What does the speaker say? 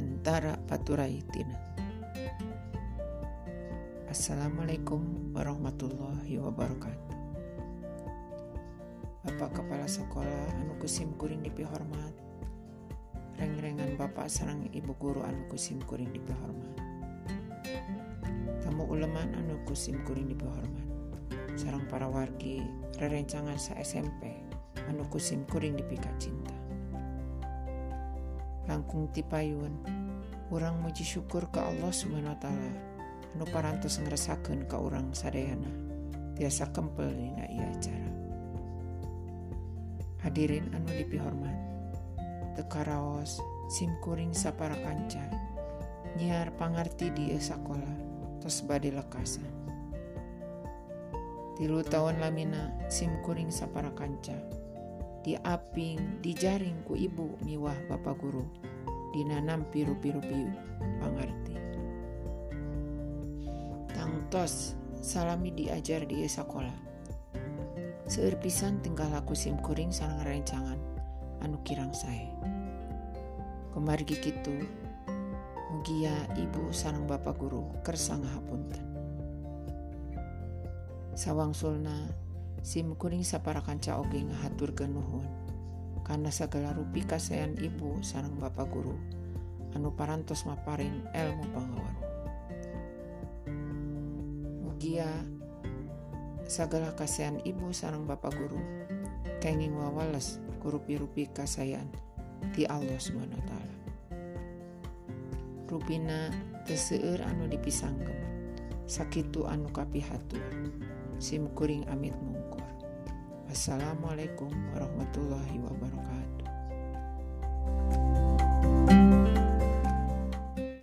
antara paturaitina. Assalamualaikum warahmatullahi wabarakatuh. Bapak Kepala Sekolah anu kusim kuring dipi hormat. Reng-rengan Bapak sarang Ibu Guru anu kusim kuring dipi hormat. Tamu uleman anu kusim kuring dipi hormat. Sarang para wargi rerencangan sa SMP anu kusim kuring dipi cinta langkung tipayun orang muji syukur ke Allah subhanahu Wa ta'ala. Anu parantos ngerasakan ke orang sadayana. Biasa kempel dina iya acara. Hadirin anu dipihormat. Tekaraos simkuring sapara kanca. Nyiar pangarti di sekolah tos bade lekasa. Tilu tahun lamina simkuring sapara kanca. Diaping dijaring ku ibu miwah bapak guru. Dinanam piru-piru piu. Pangarti tangtos salami diajar di sekolah. Seur pisan tinggal aku sim kuring sarang rencangan anu kirang saya kemargi gitu mugia ibu sarang bapak guru kersang hapunten sawang sulna simkuring sapara kanca oge ngahatur genuhun karena segala rupi kasean ibu sarang bapak guru anu parantos maparin ilmu pangawaru. Mugia segala kasean ibu sarang bapak guru kenging wawales kurupi-rupi kasayan di Allah SWT rupina teseur anu dipisangkem sakitu anu kapihatur Simkuring Amit Mungkur. Wassalamualaikum warahmatullahi wabarakatuh.